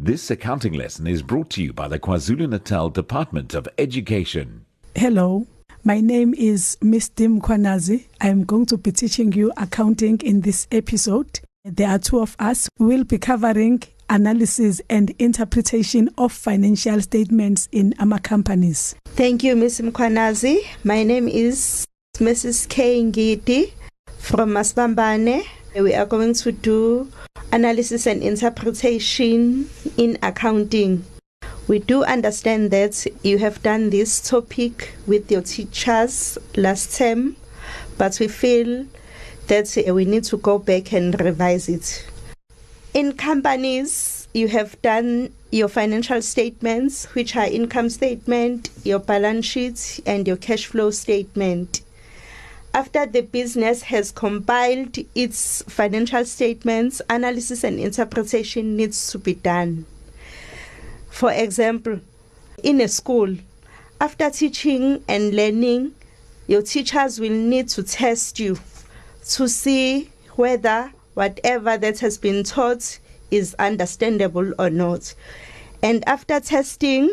This accounting lesson is brought to you by the KwaZulu Natal Department of Education. Hello, my name is Miss D. Mkhwanazi. I am going to be teaching you accounting in this episode. There are two of us. We will be covering analysis and interpretation of financial statements in AMA companies. Thank you, Ms. Mkhwanazi. My name is Mrs. K. Ngidi from Masbambane. We are going to do analysis and interpretation in accounting. We do understand that you have done this topic with your teachers last term, but we feel that eh, we need to go back and revise it. In companies, you have done your financial statements, which are income statement, your balance sheet, and your cash flow statement. After the business has compiled its financial statements, analysis and interpretation needs to be done. For example, in a school, after teaching and learning, your teachers will need to test you to see whether whatever that has been taught is understandable or not. And after testing,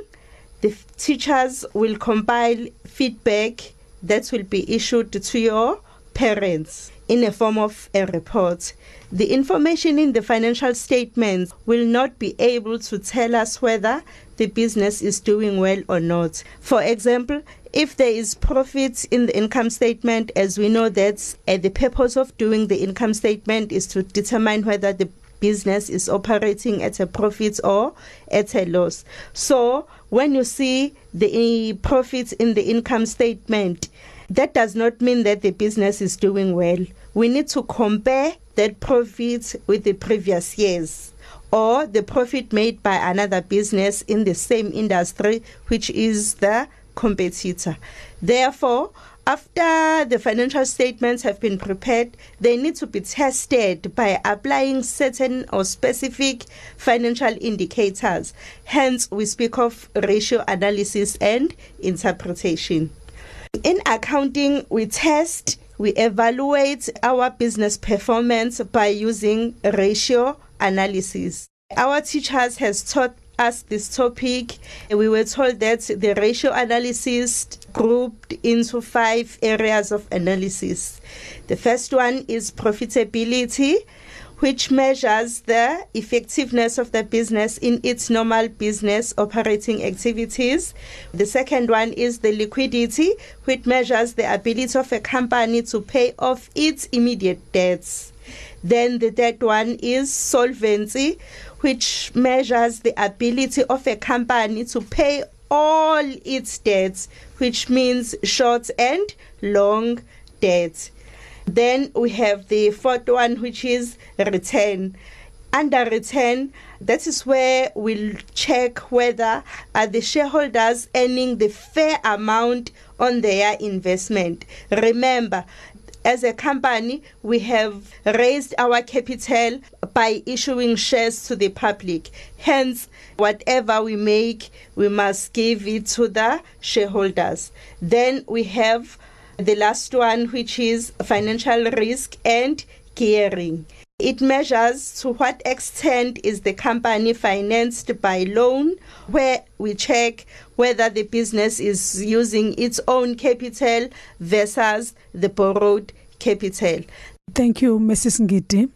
the teachers will compile feedback that will be issued to your parents in a form of a report. The information in the financial statements will not be able to tell us whether the business is doing well or not. For example, if there is profit in the income statement, as we know that uh, the purpose of doing the income statement is to determine whether the business is operating at a profit or at a loss. So, when you see the profits in the income statement, that does not mean that the business is doing well. We need to compare that profit with the previous years or the profit made by another business in the same industry, which is the competitor. Therefore, after the financial statements have been prepared, they need to be tested by applying certain or specific financial indicators. Hence, we speak of ratio analysis and interpretation. In accounting, we test, we evaluate our business performance by using ratio analysis. Our teachers has taught us this topic. We were told that the ratio analysis grouped into five areas of analysis. The first one is profitability which measures the effectiveness of the business in its normal business operating activities. The second one is the liquidity, which measures the ability of a company to pay off its immediate debts. Then the third one is solvency, which measures the ability of a company to pay all its debts, which means short and long debts. Then we have the fourth one, which is return. Under return, that is where we'll check whether are the shareholders earning the fair amount on their investment. Remember, as a company, we have raised our capital by issuing shares to the public. Hence, whatever we make, we must give it to the shareholders. Then we have the last one, which is financial risk and gearing. It measures to what extent is the company financed by loan, where we check whether the business is using its own capital versus the borrowed capital. Thank you, Mrs. Ngidi.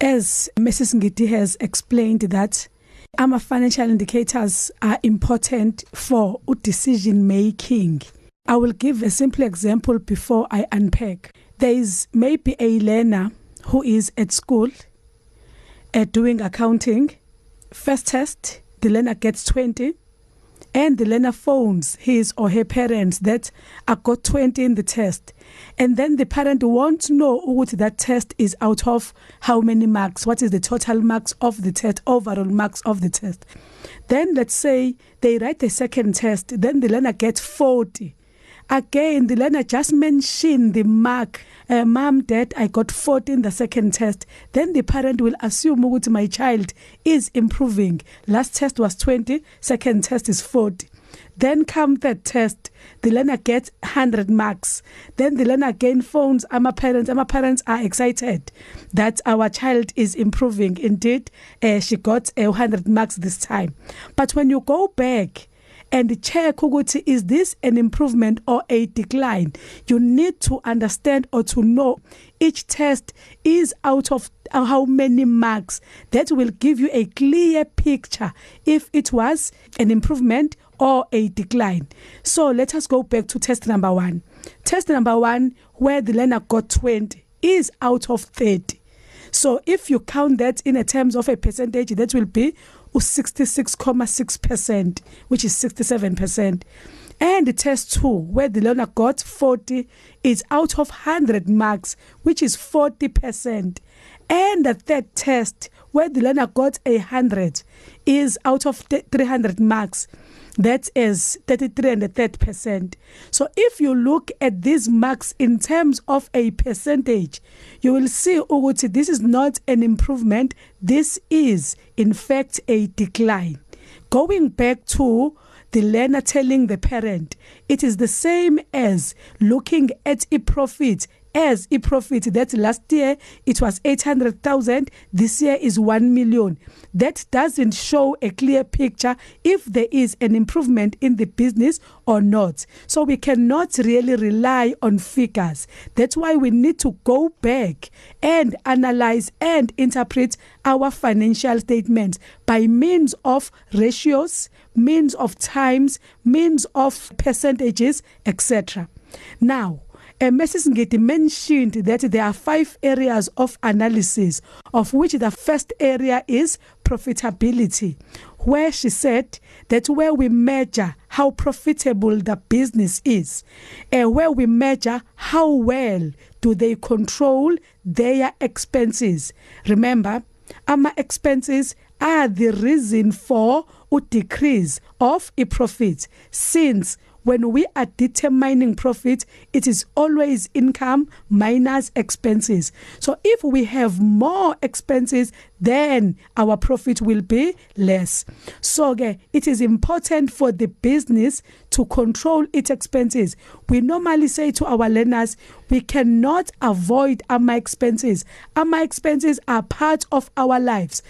As Mrs. Ngidi has explained that our financial indicators are important for decision making. I will give a simple example before I unpack. There is maybe a learner who is at school uh, doing accounting. First test, the learner gets 20, and the learner phones his or her parents that I got 20 in the test. And then the parent wants to know what that test is out of how many marks, what is the total marks of the test, overall marks of the test. Then let's say they write the second test, then the learner gets 40 again the learner just mentioned the mark uh, mom dad i got 14 the second test then the parent will assume ukuthi my child is improving last test was 20 second test is 40 Then come the test. The learner gets 100 marks. Then the learner again phones our parents. Our parents are excited that our child is improving. Indeed, uh, she got uh, 100 marks this time. But when you go back, and check ukuthi is this an improvement or a decline? You need to understand or to know each test is out of how many marks. That will give you a clear picture if it was an improvement or a decline. So let us go back to test number 1 test number 1 where the learner got 20 is out of 30 so if you count that in terms of a percentage that will be u66.6% which is 67% and the test 2 where the learner got 40 is out of 100 marks which is 40% and the third test where the learner got a 100 is out of 300 marks that is 33 and a third percent. So if you look at these marks in terms of a percentage you will see ukuthi this is not an improvement. This is in fact a decline. Going back to the learner telling the parent it is the same as looking at a profit as a profit. That last year it was 800,000 this year is 1 million. That doesn't show a clear picture if there is an improvement in the business or not. So we cannot really rely on figures. That's why we need to go back and analyze and interpret our financial statements by means of ratios means of times means of percentages etc now Mrs. Ngidi mentioned that there are five areas of analysis, of which the first area is profitability, where she said that where we measure how profitable the business is, and where we measure how well do they control their expenses. Remember, our expenses are the reason for a decrease of a profit since when we are determining profit it is always income minus expenses. So if we have more expenses then our profit will be less. So okay, it is important for the business to control its expenses. We normally say to our learners we cannot avoid our expenses. Our expenses are part of our lives.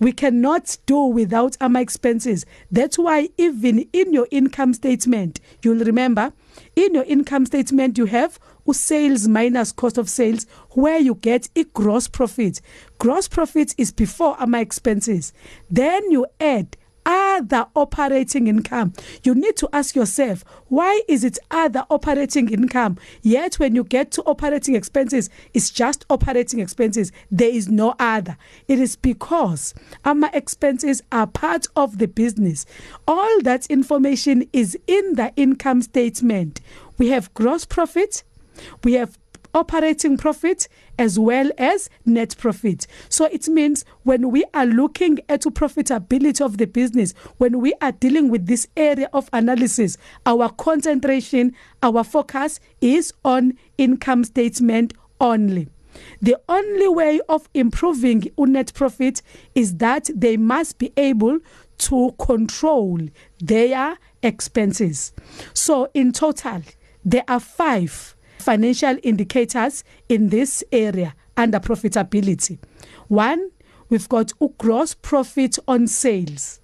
We cannot do without our expenses. That's why even in your income statement you'll remember in your income statement you have sales minus cost of sales where you get a gross profit. Gross profit is before our expenses. Then you add other operating income. You need to ask yourself why is it other operating income? Yet when you get to operating expenses it's just operating expenses. There is no other. It is because our expenses are part of the business. All that information is in the income statement. We have gross profit. We have operating profit as well as net profit. So it means when we are looking at profitability of the business, when we are dealing with this area of analysis, our concentration, our focus is on income statement only. The only way of improving net profit is that they must be able to control their expenses. So in total, there are 5 financial indicators in this area under profitability. One, we've got gross profit on sales.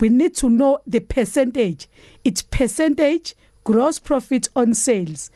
We need to know the percentage. It's percentage gross profit on sales.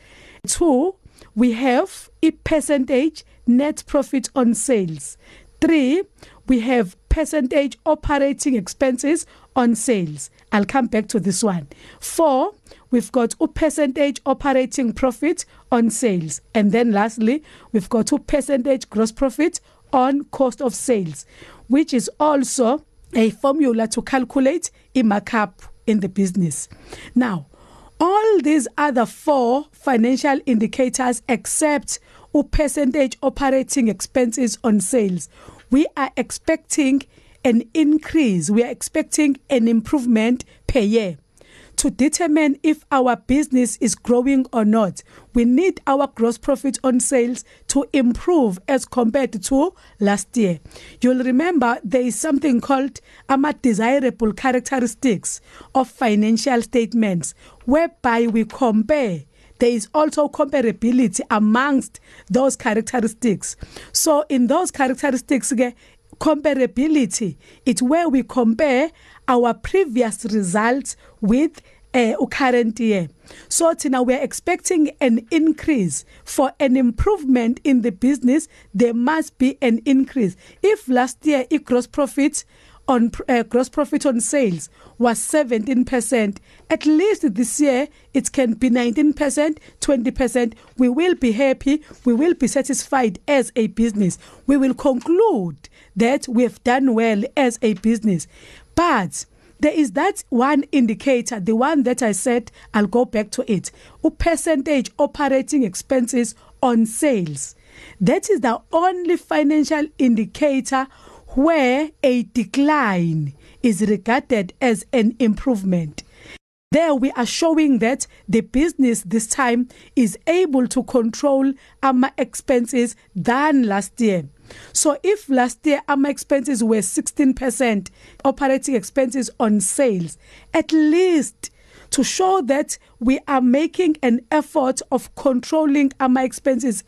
Two, we have a percentage net profit on sales. Three, we have percentage operating expenses on sales. I'll come back to this one. 4 we've got a percentage operating profit on sales and then lastly we've got a percentage gross profit on cost of sales which is also a formula to calculate a markup in the business. Now, all these other four financial indicators except a percentage operating expenses on sales, we are expecting an increase, we are expecting an improvement per year. to determine if our business is growing or not, we need our gross profit on sales to improve as compared to last year. You'll remember there is something called ama desirable characteristics of financial statements whereby we compare there is also comparability amongst those characteristics. So in those characteristics comparability. It's where we compare our previous results with uh, current year. So thina we are expecting an increase. For an improvement in the business there must be an increase. If last year gross profit on uh, gross profit on sales was 17% at least this year it can be 19% 20% we will be happy. We will be satisfied as a business. We will conclude that we have done well as a business. But there is that one indicator the one that I said I'll go back to it. A percentage operating expenses on sales. That is the only financial indicator where a decline is regarded as an improvement. There we are showing that the business this time is able to control our expenses than last year. So if last year our expenses were 16% operating expenses on sales, at least to show that we are making an effort of controlling our expenses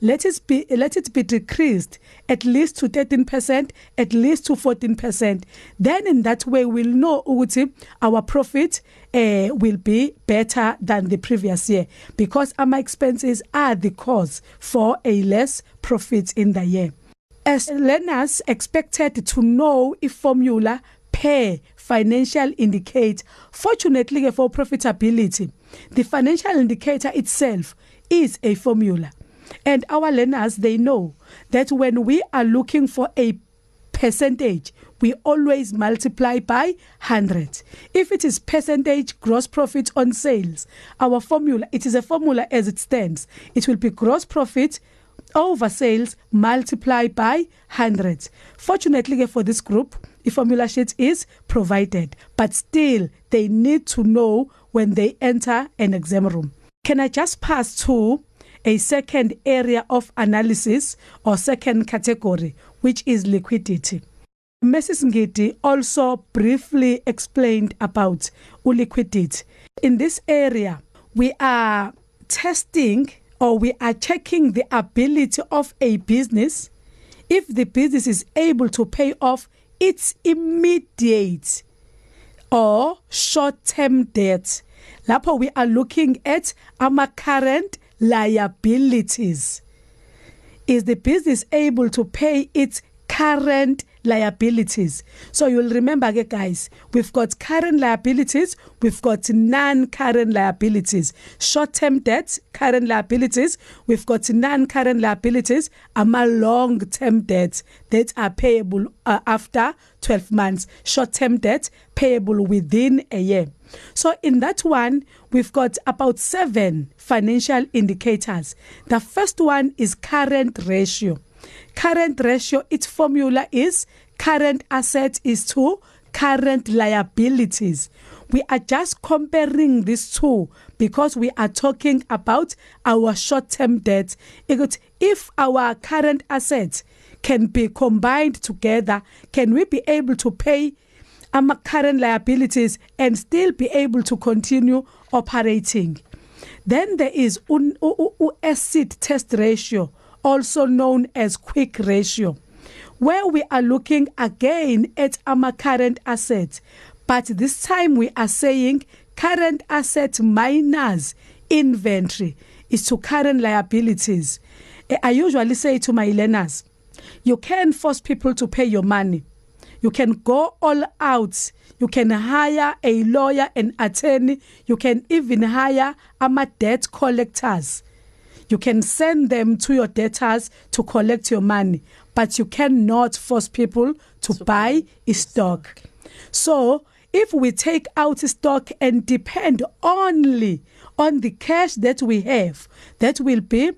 let it be let it be decreased at least to 13% at least to 14% then in that way we'll know ukuthi our profit uh, will be better than the previous year because our expenses are the cause for a less profit in the year. As learners expected to know if formula per financial indicator. Fortunately for profitability the financial indicator itself is a formula. And our learners they know that when we are looking for a percentage we always multiply by 100 if it is percentage gross profit on sales our formula it is a formula as it stands. It will be gross profit over sales multiplied by 100 fortunately for this group the formula sheet is provided. But still they need to know when they enter an exam room. Can i just pass to a second area of analysis or second category which is liquidity? Mrs Ngidi also briefly explained about liquidity in this area we are testing or we are checking the ability of a business. If the business is able to pay off its immediate or short-term debt. Lapho we are looking at our current liabilities. Is the business able to pay its current liabilities. So you'll remember guys we've got current liabilities we've got non-current liabilities. Short-term debt current liabilities we've got non-current liabilities ama long-term debts. That are payable uh, after 12 months. Short-term debt payable within a year. So in that one we've got about 7 financial indicators. The first one is current ratio current ratio its formula is current assets is to current liabilities. We are just comparing these two because we are talking about our short-term debt. If our current assets can be combined together can we be able to pay our current liabilities and still be able to continue operating? Then there is u, acid test ratio also known as quick ratio where we are looking again at our current assets but this time we are saying current asset minus inventory is to current liabilities. Eh, I usually say to my learners you can force people to pay your money. You can go all out. You can hire a lawyer an attorney. You can even hire ama debt collectors You can send them to your debtors to collect your money, but you cannot force people to so buy a stock. So, if we take out stock and depend only on the cash that we have, that will be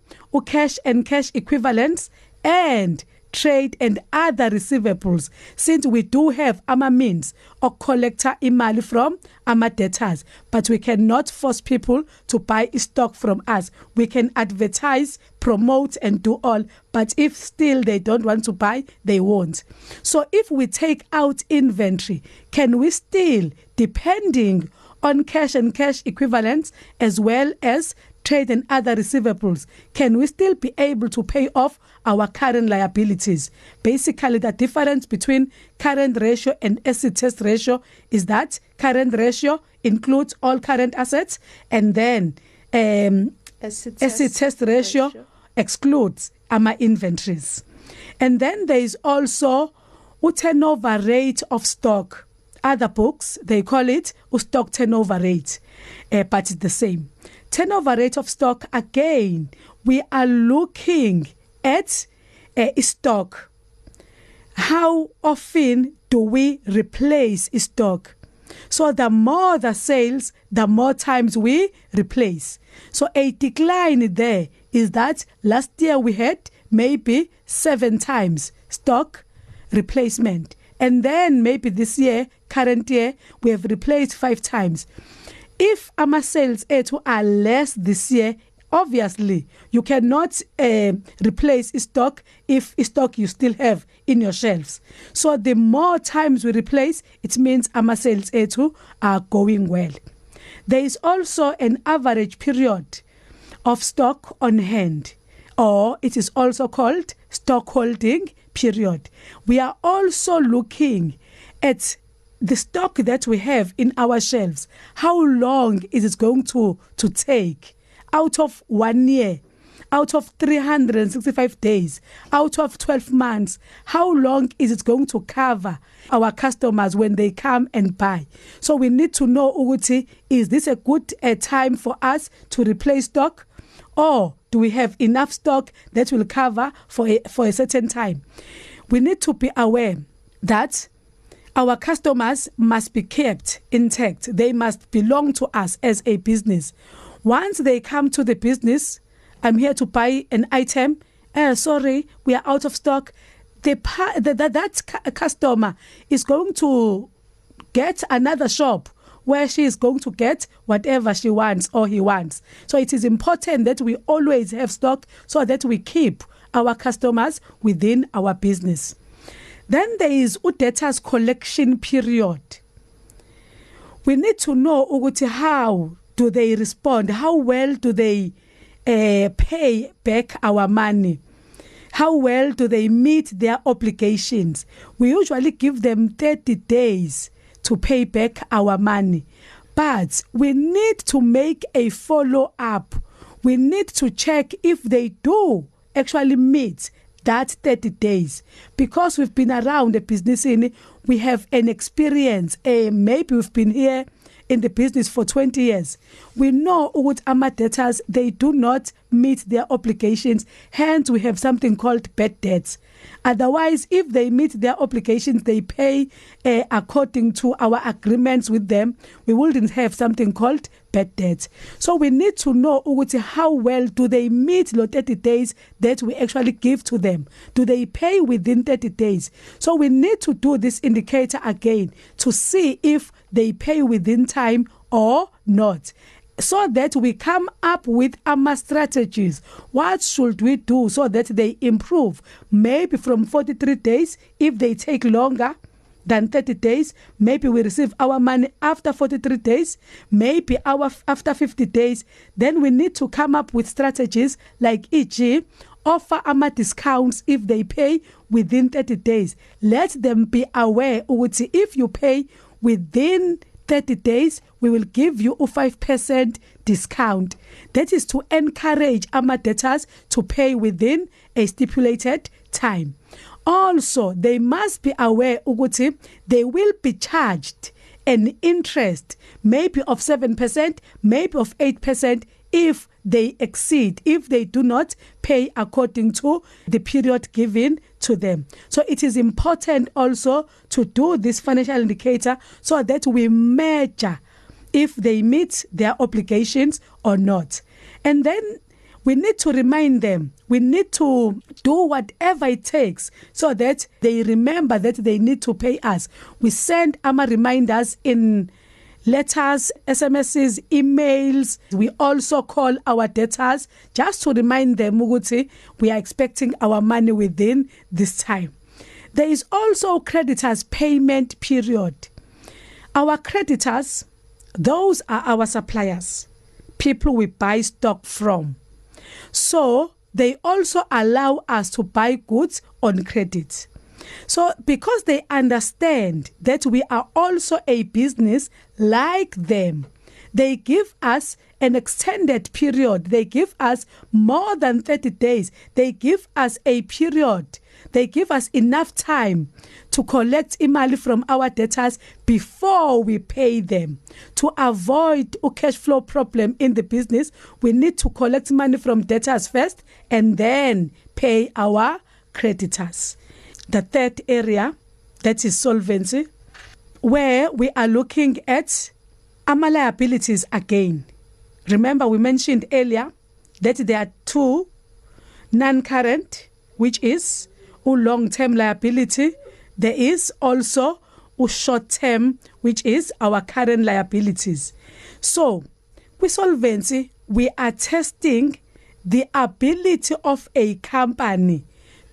cash and cash equivalents and trade and other receivables since we do have ama means of collector imali from ama debtors. But we cannot force people to buy stock from us. We can advertise promote and do all. But if still they don't want to buy they won't. So if we take out inventory can we still depending on cash and cash equivalents as well as trade and other receivables, can we still be able to pay off our current liabilities? Basically, the difference between current ratio and acid test ratio is that current ratio includes all current assets and then um, acid test, test ratio, ratio excludes our inventories. And then there is also a turnover rate of stock. Other books, they call it a stock turnover rate, uh, but it's the same turnover rate of stock again. We are looking at a stock. How often do we replace stock? So the more the sales the more times we replace. So a decline there is that last year we had maybe 7 times stock replacement. And then maybe this year current year we have replaced 5 times if ama sales ethu are less this year obviously you cannot uh, replace stock if stock you still have in your shelves. So the more times we replace it means ama sales ethu are going well. There is also an average period of stock on hand or it is also called stock holding period. We are also looking at the stock that we have in our shelves how long is it going to to take? Out of 1 year out of 365 days out of 12 months how long is it going to cover our customers when they come and buy? So we need to know ukuthi is this a good uh, time for us to replace stock? Or do we have enough stock that will cover for a, for a certain time? We need to be aware that Our customers must be kept intact. They must belong to us as a business. Once they come to the business, I'm here to buy an item. Uh, sorry, we are out of stock. The, the, the, that customer is going to get another shop where she is going to get whatever she wants or he wants. So it is important that we always have stock so that we keep our customers within our business. Then there is debtors collection period. We need to know ukuthi how do they respond? How well do they uh, pay back our money? How well do they meet their obligations? We usually give them 30 days to pay back our money. But we need to make a follow up. We need to check if they do actually meet that 30 days. Because we've been around the business in we have an experience uh, maybe we've been here in the business for 20 years. We know ukuthi ama debtors they do not meet their obligations. Hence we have something called bad debts otherwise if they meet their obligations they pay uh, according to our agreements with them. We wouldn't have something called bad debts. So we need to know how well do they meet lo 30 days that we actually give to them? Do they pay within 30 days? So we need to do this indicator again to see if they pay within time or not so that we come up with our strategies. What should we do so that they improve? Maybe from 43 days if they take longer than 30 days maybe we receive our money after 43 days maybe our after 50 days. Then we need to come up with strategies like e.g. offer ama discounts if they pay within 30 days. Let them be aware if you pay within 30 days we will give you a 5% discount. That is to encourage our debtors to pay within a stipulated time. Also they must be aware Uguti, they will be charged an interest maybe of 7% maybe of 8% if they exceed if they do not pay according to the period given to them. So it is important also to do this financial indicator so that we measure if they meet their obligations or not. And then we need to remind them. We need to do whatever it takes so that they remember that they need to pay us. We send ama reminders in letters SMSs emails. We also call our debtors just to remind them ukuthi we are expecting our money within this time. There is also creditors payment period. Our creditors those are our suppliers people we buy stock from. So they also allow us to buy goods on credit So because they understand that we are also a business like them, they give us an extended period. They give us more than 30 days. They give us a period. They give us enough time to collect imali from our debtors before we pay them. To avoid a cash flow problem in the business, we need to collect money from debtors first and then pay our creditors. The third area that is solvency where we are looking at ama liabilities again. Remember we mentioned earlier that there are two non-current which is u long-term liability. There is also u short-term which is our current liabilities. So, with solvency we are testing the ability of a company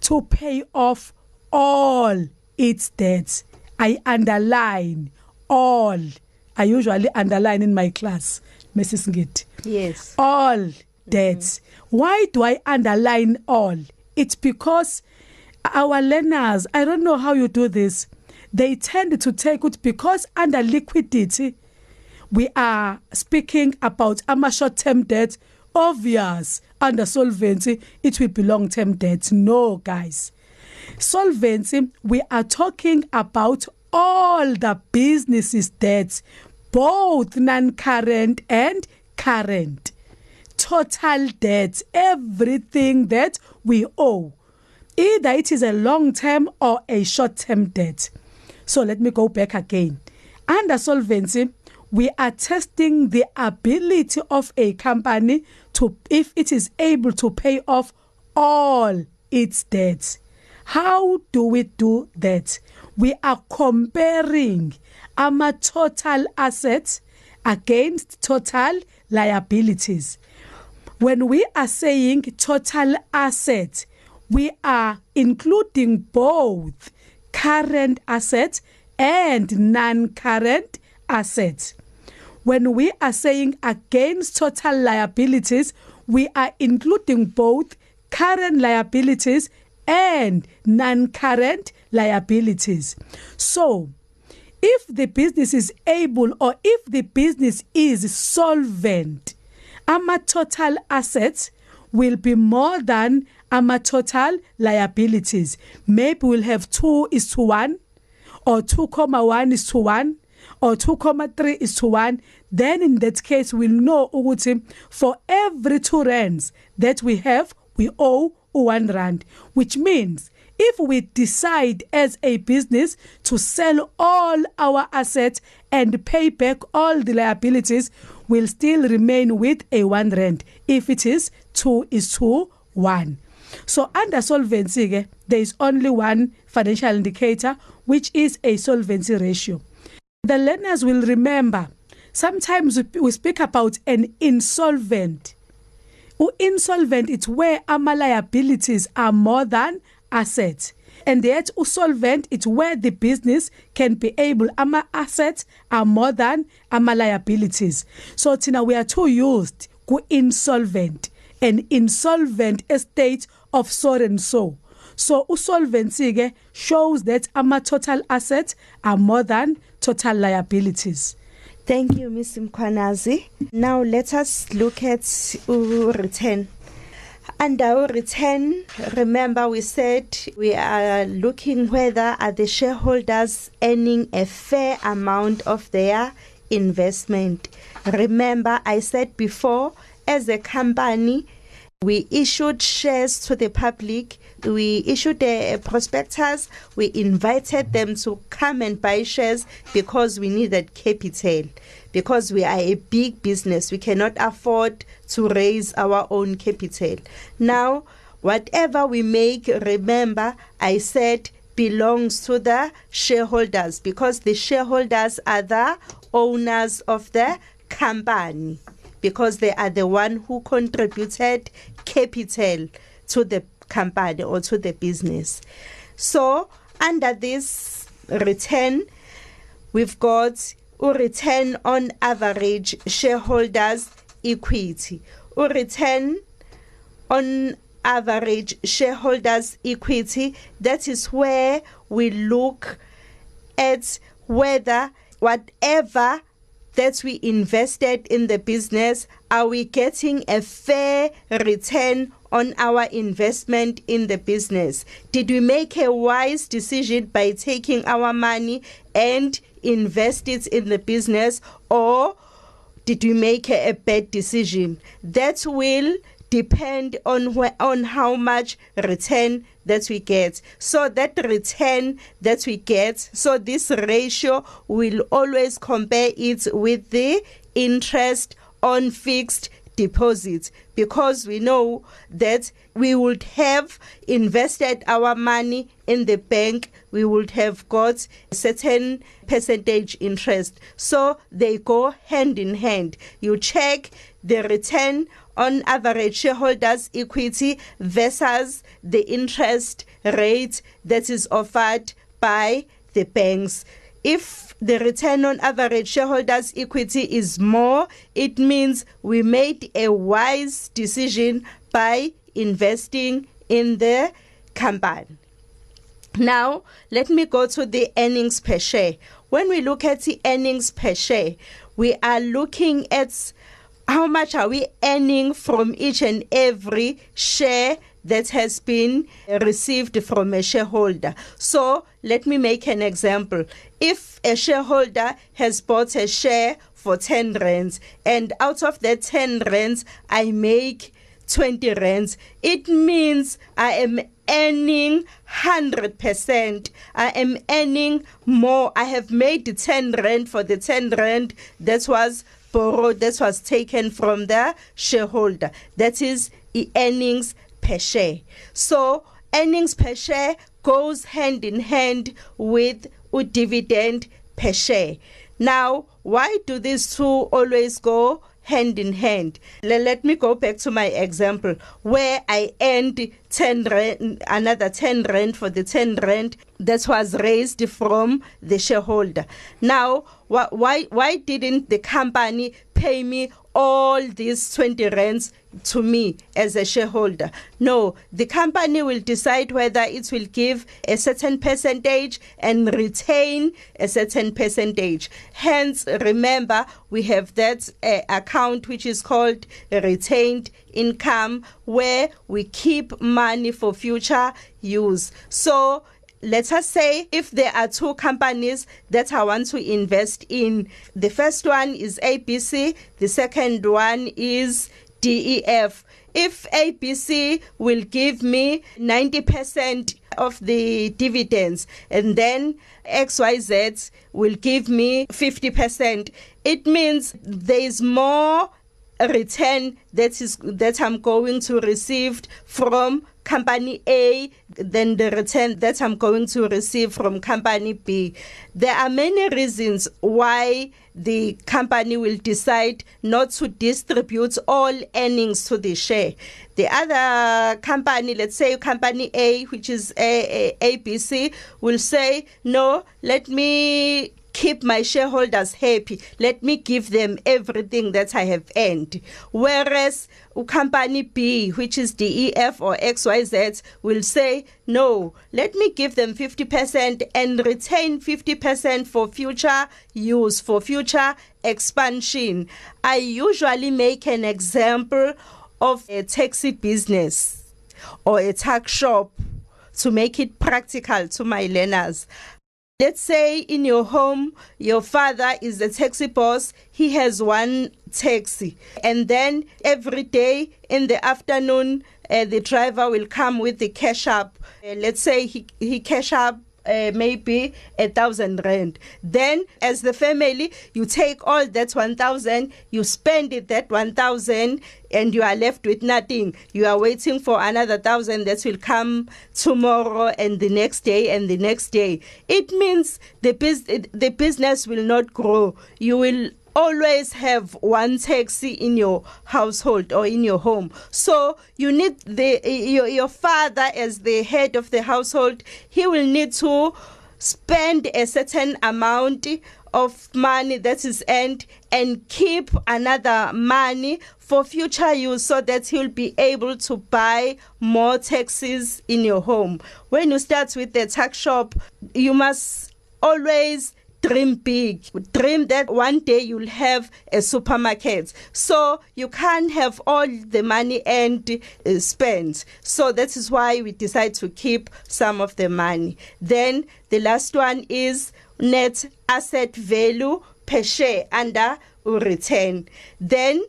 to pay off all its debts. I underline all. I usually underline in my class, Mrs. Ngit. Yes. All debts. Mm-hmm. Why do I underline all? It's because our learners, I don't know how you do this. They tend to take it because under liquidity we are speaking about ama short-term debt obvious under solvency it will be long-term debt no guys solvency we are talking about all the businesses debts both non-current and current. Total debts everything that we owe. Either it is a long term or a short term debt. So let me go back again. Under solvency we are testing the ability of a company to if it is able to pay off all its debts How do we do that? We are comparing our total assets against total liabilities. When we are saying total assets, we are including both current assets and non-current assets. When we are saying against total liabilities, we are including both current liabilities and non-current liabilities. So, if the business is able or if the business is solvent, our total assets will be more than our total liabilities. Maybe we'll have 2 is to 1 or 2.1 is to 1 or 2.3 is to 1 then in that case we'll know for every 2 rands that we have we owe 1 rand which means if we decide as a business to sell all our assets and pay back all the liabilities will still remain with a 1 rand. If it is 2 is two 1 so under solvency ke there is only one financial indicator which is a solvency ratio. The learners will remember sometimes we speak about an insolvent u-insolvent it's where ama liabilities are more than assets. And yet usolvent it's where the business can be able ama assets are more than ama liabilities. So thina we are too used ku insolvent an insolvent estate of so and so. So usolvency ke shows that ama total assets are more than total liabilities. Thank you, Ms. Mkhwanazi. Now let us look at uh, return. Under return, remember we said we are looking whether are the shareholders earning a fair amount of their investment. Remember I said before as a company We issued shares to the public. We issued a, a prospectus. We invited them to come and buy shares because we needed capital. Because we are a big business, we cannot afford to raise our own capital. Now, whatever we make, remember, I said belongs to the shareholders because the shareholders are the owners of the company because they are the one who contributed capital to the company or to the business. So under this return, we've got a return on average shareholders equity, a return on average shareholders equity. That is where we look at whether whatever that we invested in the business, are we getting a fair return on our investment in the business? Did we make a wise decision by taking our money and invest it in the business or did we make a, bad decision? That will depend on wh- on how much return that we get. So that return that we get so this ratio will always compare it with the interest on fixed deposits. Because we know that we would have invested our money in the bank we would have got a certain percentage interest. So they go hand in hand. You check the return on average shareholders equity versus the interest rate that is offered by the banks. If the return on average shareholders equity is more it means we made a wise decision by investing in the company. Now let me go to the earnings per share. When we look at the earnings per share we are looking at how much are we earning from each and every share that has been received from a shareholder. So let me make an example. If a shareholder has bought a share for 10 rands and out of that 10 rands I make 20 rands, it means I am earning 100%. I am earning more. I have made 10 rand for the 10 rand that was borrowed, that was taken from the shareholder. That is earnings per share. So earnings per share goes hand in hand with dividend per share. Now, why do these two always go hand in hand. Let me go back to my example where I earned 10 rand, another 10 rand for the 10 rand that was raised from the shareholder. Now, why why didn't the company pay me all these 20 rands to me as a shareholder. No, the company will decide whether it will give a certain percentage and retain a certain percentage. Hence, remember, we have that uh, account which is called retained income where we keep money for future use. So, let us say if there are two companies that I want to invest in, the first one is ABC, the second one is DEF. If ABC will give me 90% of the dividends and then XYZ will give me 50%, it means there is more return that is that I'm going to receive from company A than the return that I'm going to receive from company B. There are many reasons why the company will decide not to distribute all earnings to the share. The other company, let's say company A, which is ABC, will say, no, let me keep my shareholders happy. Let me give them everything that I have earned. Whereas company B, which is DEF or XYZ, will say, no, let me give them 50% and retain 50% for future use, for future expansion. I usually make an example of a taxi business or a tuck shop to make it practical to my learners. Let's say in your home, your father is the taxi boss. He has one taxi and then every day in the afternoon uh, the driver will come with the cash up uh, let's say he he cash up uh, maybe a thousand rand. Then, as the family, you take all that one thousand, you spend it that one thousand, and you are left with nothing. You are waiting for another thousand that will come tomorrow and the next day and the next day. It means the bus- the business will not grow. You will always have one taxi in your household or in your home. So you need the your, your father as the head of the household he will need to spend a certain amount of money that is earned and keep another money for future use so that he'll be able to buy more taxis in your home. When you start with the tuck shop you must always dream big. Dream that one day you'll have a supermarket. So you can't have all the money and uh, spend. So that is why we decide to keep some of the money. Then the last one is net asset value per share under return. Then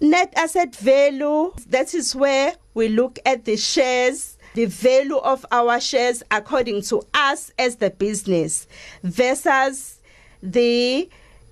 net asset value that is where we look at the shares the value of our shares according to us as the business versus the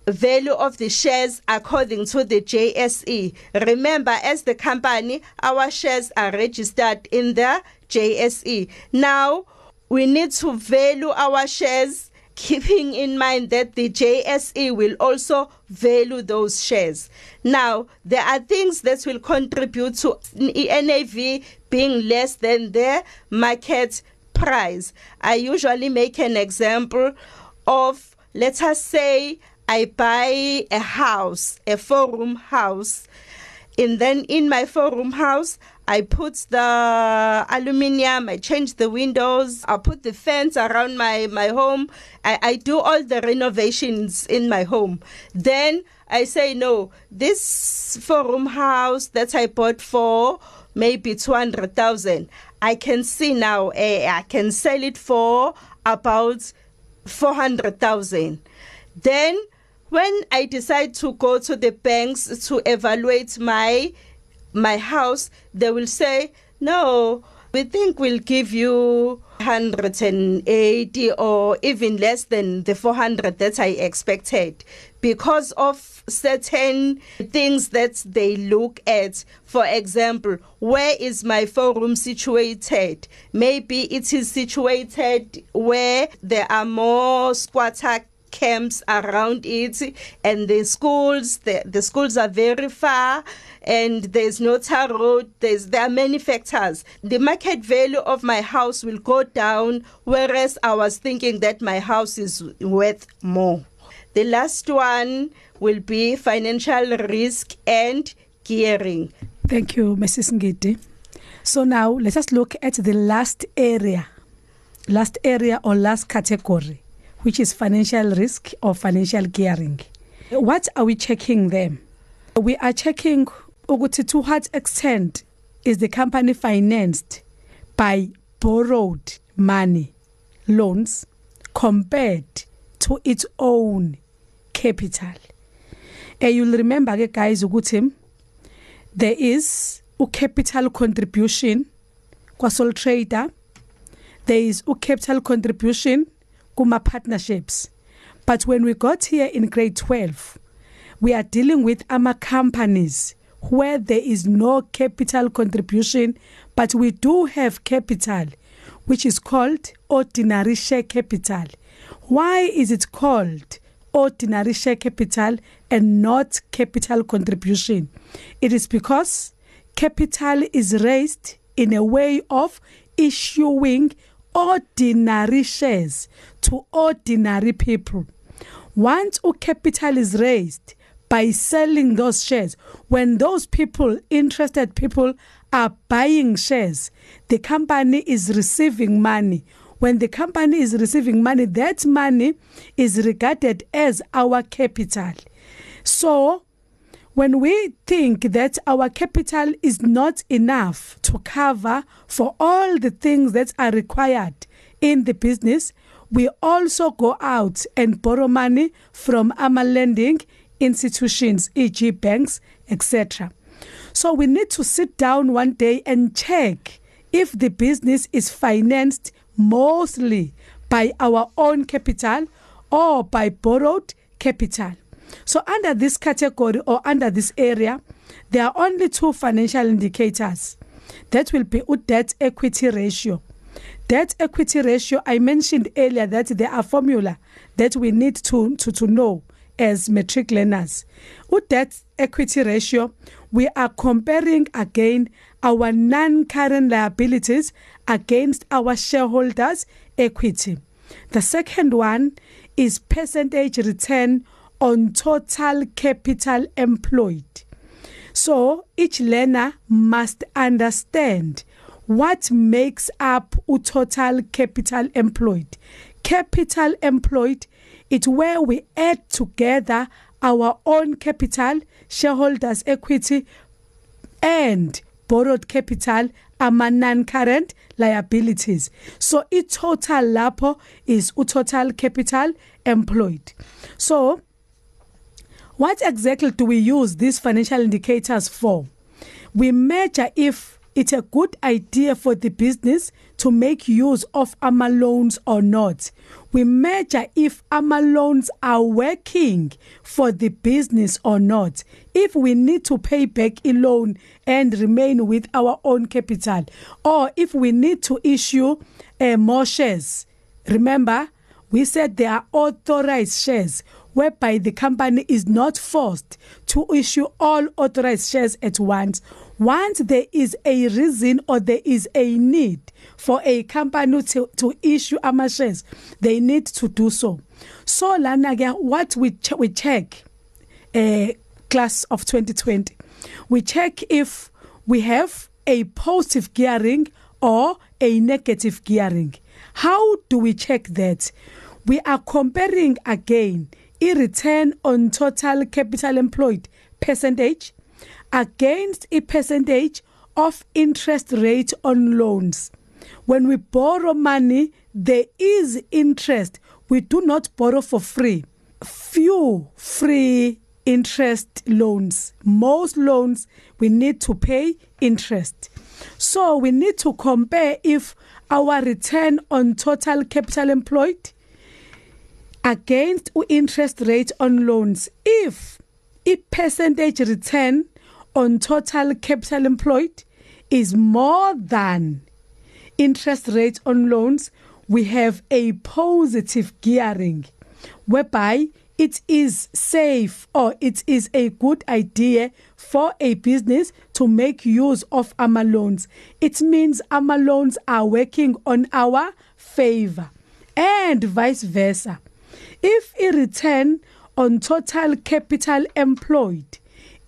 value of the shares according to the JSE. Remember, as the company, our shares are registered in the JSE. Now, we need to value our shares keeping in mind that the JSE will also value those shares. Now, there are things that will contribute to NAV being less than the market price. I usually make an example of, let us say, I buy a house, a four room house, and then in my four room house, I put the aluminium, I change the windows, I put the fence around my, my home. I, I do all the renovations in my home. Then I say, no, this four room house that I bought for maybe 200,000, I can see now, eh, I can sell it for about 400,000. Then when I decide to go to the banks to evaluate my my house, they will say, no, we think we'll give you 180 or even less than the 400 that I expected because of certain things that they look at. For example, where is my forum situated? Maybe it is situated where there are more squatter camps around it and the schools the, the schools are very far and there's no tar road there's there are many factors the market value of my house will go down whereas i was thinking that my house is worth more the last one will be financial risk and gearing thank you mrs ngidi so now let us look at the last area last area or last category which is financial risk or financial gearing. What are we checking them? We are checking to what extent is the company financed by borrowed money, loans compared to its own capital. And you'll remember guys ukuthi there is a capital contribution kwa sole trader. There is a capital contribution kuma partnerships. But when we got here in grade 12 we are dealing with ama companies where there is no capital contribution but we do have capital which is called ordinary share capital. Why is it called ordinary share capital and not capital contribution. It is because capital is raised in a way of issuing ordinary shares to ordinary people. Once a capital is raised by selling those shares when those people interested people are buying shares the company is receiving money when the company is receiving money that money is regarded as our capital so when we think that our capital is not enough to cover for all the things that are required in the business we also go out and borrow money from our lending institutions e.g. banks etc so we need to sit down one day and check if the business is financed mostly by our own capital or by borrowed capital. So under this category or under this area there are only two financial indicators that will be debt equity ratio. Debt equity ratio i mentioned earlier that there are formula that we need to to to know as matric learners. Debt equity ratio we are comparing again our non-current liabilities against our shareholders equity. The second one is percentage return on total capital employed. So each learner must understand what makes up total capital employed. Capital employed it's where we add together our own capital shareholders equity and borrowed capital ama non current liabilities. So i total lapho is total capital employed. So what exactly do we use these financial indicators for? We measure if it's a good idea for the business to make use of AMA loans or not. We measure if AMA loans are working for the business or not. If we need to pay back a loan and remain with our own capital, or if we need to issue uh, more shares. Remember, we said there are authorized shares whereby the company is not forced to issue all authorized shares at once once there is a reason or there is a need for a company to, to issue ama shares they need to do so. So lana what we ch we check a uh, class of 2020 we check if we have a positive gearing or a negative gearing. How do we check that? We are comparing again i return on total capital employed percentage against a percentage of interest rate on loans. When we borrow money, there is interest. We do not borrow for free. Few free interest loans. Most loans we need to pay interest. So we need to compare if our return on total capital employed against interest rate on loans if a percentage return on total capital employed is more than interest rate on loans, we have a positive gearing whereby it is safe or it is a good idea for a business to make use of AMA loans. It means AMA loans are working on our favor and vice versa. If a return on total capital employed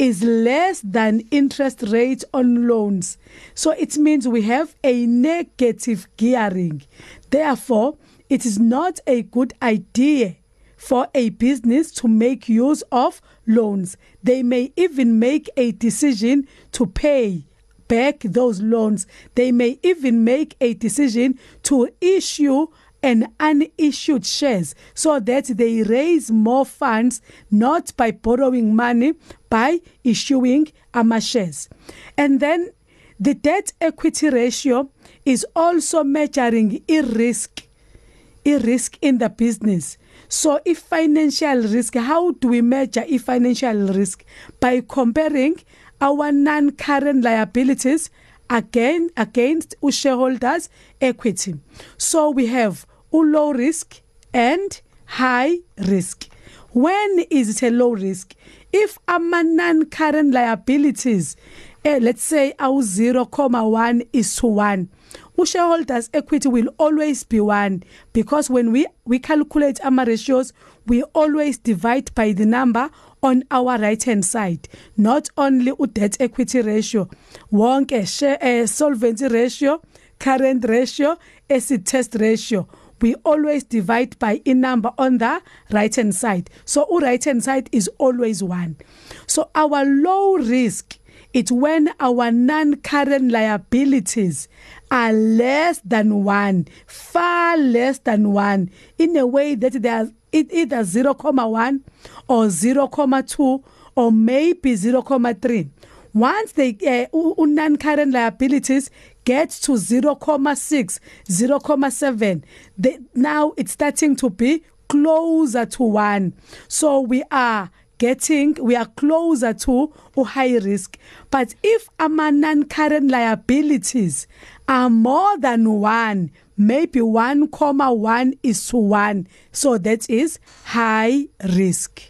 is less than interest rate on loans. So it means we have a negative gearing. Therefore, it is not a good idea for a business to make use of loans. They may even make a decision to pay back those loans. They may even make a decision to issue and unissued shares so that they raise more funds not by borrowing money by issuing ama shares and then the debt equity ratio is also measuring a risk a risk in the business. So if financial risk how do we measure a financial risk? By comparing our non current liabilities again against shareholders equity. So we have low risk and high risk. When is it a low risk if ama non current liabilities eh, let's say awu 0.1 is to 1 shareholders equity will always be 1 because when we we calculate ama ratios we always divide by the number on our right hand side not only debt equity ratio. Wonke share uh, solvency ratio current ratio acid test ratio we always divide by a number on the right hand side. So u right hand side is always 1 so our low risk it's when our non current liabilities are less than 1 far less than 1 in a way that they are it either 0.1 or 0.2 or maybe 0.3 once they uh, non current liabilities get to 0.6 0.7 they, now it's starting to be closer to 1 so we are getting we are closer to a high risk. But if ama non current liabilities are more than 1 maybe 1.1 is to 1 so that is high risk.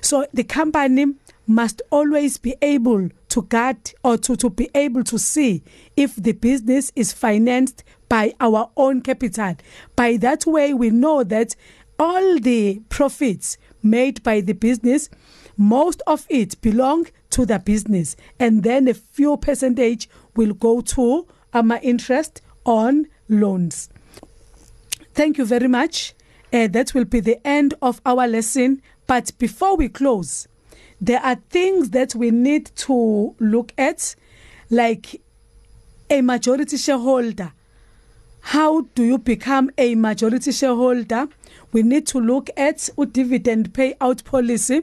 So the company must always be able to guard or to, to be able to see if the business is financed by our own capital. By that way, we know that all the profits made by the business, most of it belong to the business, and then a few percentage will go to our interest on loans. Thank you very much. Uh, that will be the end of our lesson. But before we close, there are things that we need to look at, like a majority shareholder. How do you become a majority shareholder? We need to look at a dividend payout policy.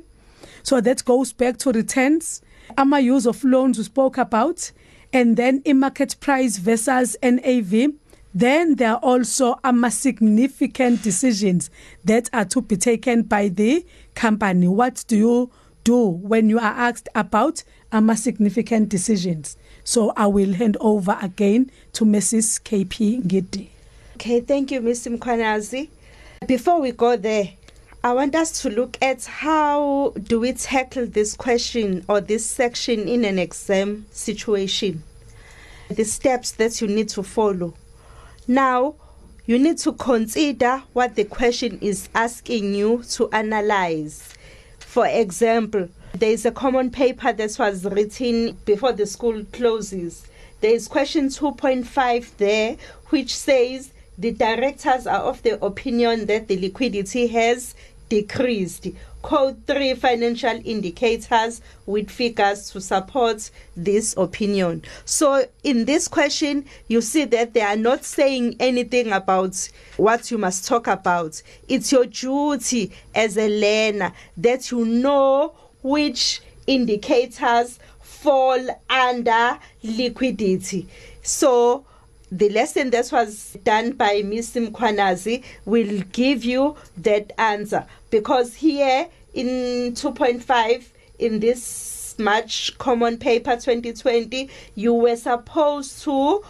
So that goes back to returns, AMA use of loans we spoke about, and then in market price versus NAV. Then there are also AMA significant decisions that are to be taken by the company. What do you do when you are asked about AMA significant decisions? So I will hand over again to Mrs. KP Ngidi. Okay, thank you, Mr. Mkhwanazi. Before we go there, I want us to look at how do we tackle this question or this section in an exam situation. The steps that you need to follow. Now, you need to consider what the question is asking you to analyze. For example, there is a common paper that was written before the school closes. There is question 2.5 there, which says the directors are of the opinion that the liquidity has decreased. Code 3 financial indicators with figures to support this opinion. So, in this question, you see that they are not saying anything about what you must talk about. It's your duty as a learner that you know which indicators fall under liquidity. So, the lesson that was done by Ms. Mkhwanazi will give you that answer because here in 2.5 in this March Common Paper 2020 you were supposed to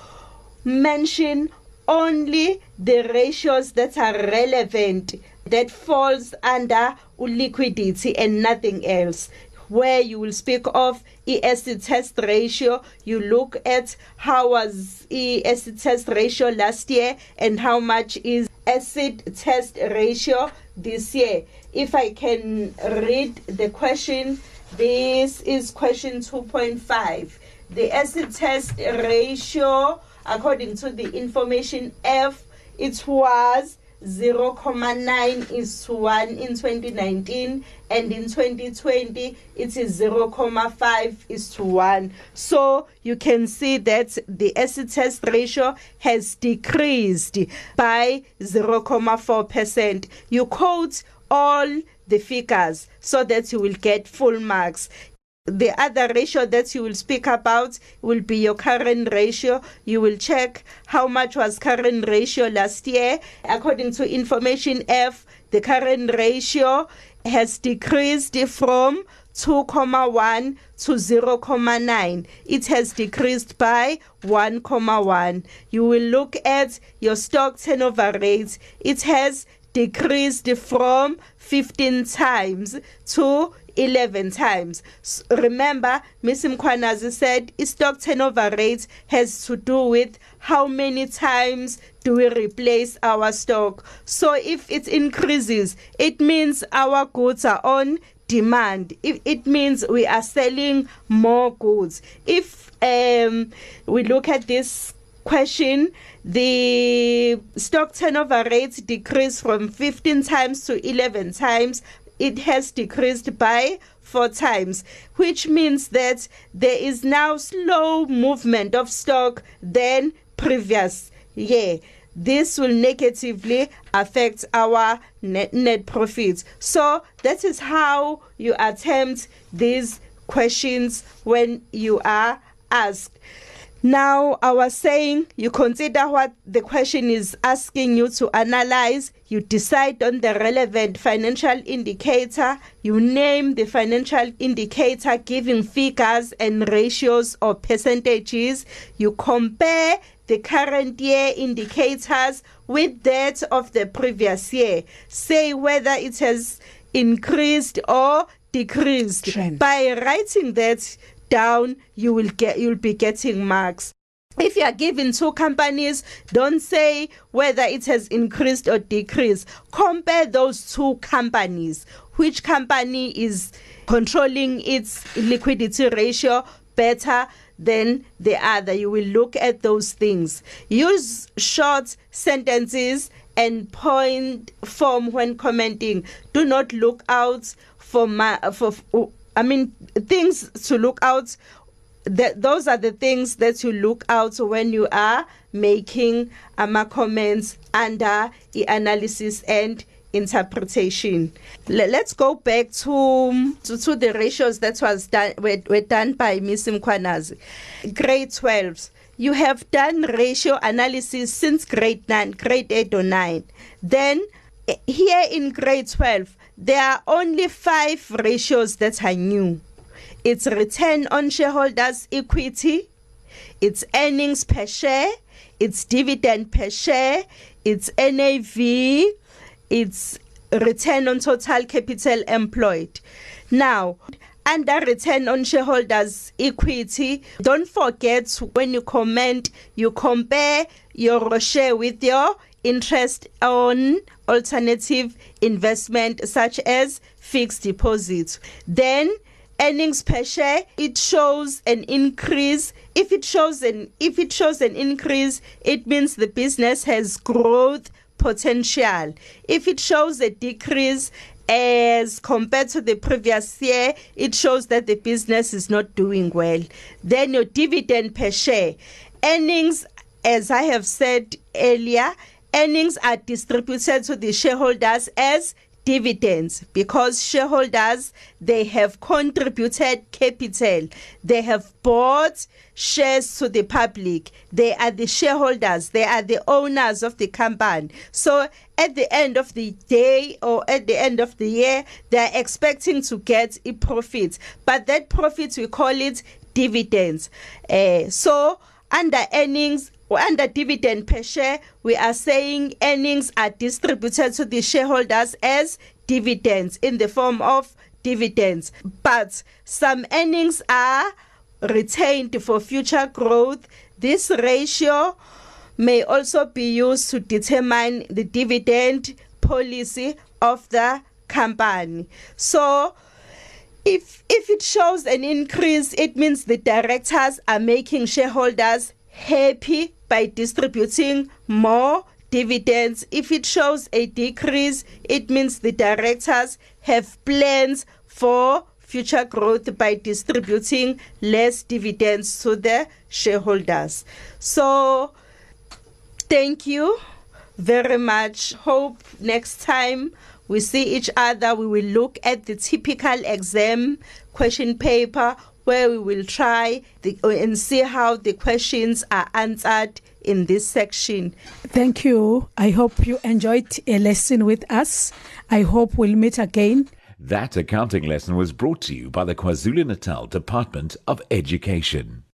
mention only the ratios that are relevant that falls under liquidity and nothing else where you will speak of acid test ratio. You look at how was acid test ratio last year and how much is acid test ratio this year. If I can read the question, this is question 2.5. The acid test ratio, according to the information F, it was 0.9 is to 1 in 2019 and in 2020 it is 0.5 is to 1 so you can see that the acid test ratio has decreased by 0.4% you quote all the figures so that you will get full marks the other ratio that you will speak about will be your current ratio. You will check how much was current ratio last year. According to information F, the current ratio has decreased from 2.1 to 0.9 it has decreased by 1.1 you will look at your stock turnover rate it has decreased from 15 times to 11 times. Remember, Ms. Mkhwanazi said stock turnover rate has to do with how many times do we replace our stock. So if it increases, it means our goods are on demand. If it means we are selling more goods. If um, we look at this question, the stock turnover rate decreased from 15 times to 11 times it has decreased by four times, which means that there is now slow movement of stock than previous year. this will negatively affect our net, net profits. So that is how you attempt these questions when you are asked. Now, I was saying you consider what the question is asking you to analyze, you decide on the relevant financial indicator, you name the financial indicator giving figures and ratios or percentages, you compare the current year indicators with that of the previous year, say whether it has increased or decreased. Trend. By writing that, down you will get you'll be getting marks. If you are given two companies don't say whether it has increased or decreased. Compare those two companies. Which company is controlling its liquidity ratio better than the other? You will look at those things. Use short sentences and point form when commenting. Do not look out for my for I mean, things to look out. That those are the things that you look out when you are making um, comments under the analysis and interpretation. Let's go back to, to, to the ratios that was done were, were done by Miss Mkhwanazi. Grade 12. You have done ratio analysis since grade 9, grade 8 or 9. Then eh, here in grade 12 there are only five ratios that are new. It's return on shareholders' equity, it's earnings per share, it's dividend per share, it's NAV, it's return on total capital employed. Now, under return on shareholders equity don't forget when you comment you compare your share with your interest on alternative investment such as fixed deposits. Then earnings per share it shows an increase. If it shows an if it shows an increase it means the business has growth potential. If it shows a decrease as compared to the previous year it shows that the business is not doing well. Then your dividend per share. Earnings as i have said earlier earnings are distributed to the shareholders as dividends because shareholders they have contributed capital. They have bought shares to the public. They are the shareholders. They are the owners of the company. So at the end of the day or at the end of the year they're expecting to get a profit. But that profit we call it dividends. Uh, so under earnings under dividend per share, we are saying earnings are distributed to the shareholders as dividends in the form of dividends. But some earnings are retained for future growth. This ratio may also be used to determine the dividend policy of the company. So, if if it shows an increase, it means the directors are making shareholders happy by distributing more dividends. If it shows a decrease, it means the directors have plans for future growth by distributing less dividends to the shareholders. So, thank you very much. Hope next time we see each other, we will look at the typical exam question paper where we will try the, uh, and see how the questions are answered in this section. Thank you. I hope you enjoyed a lesson with us. I hope we'll meet again. That accounting lesson was brought to you by the KwaZulu Natal Department of Education.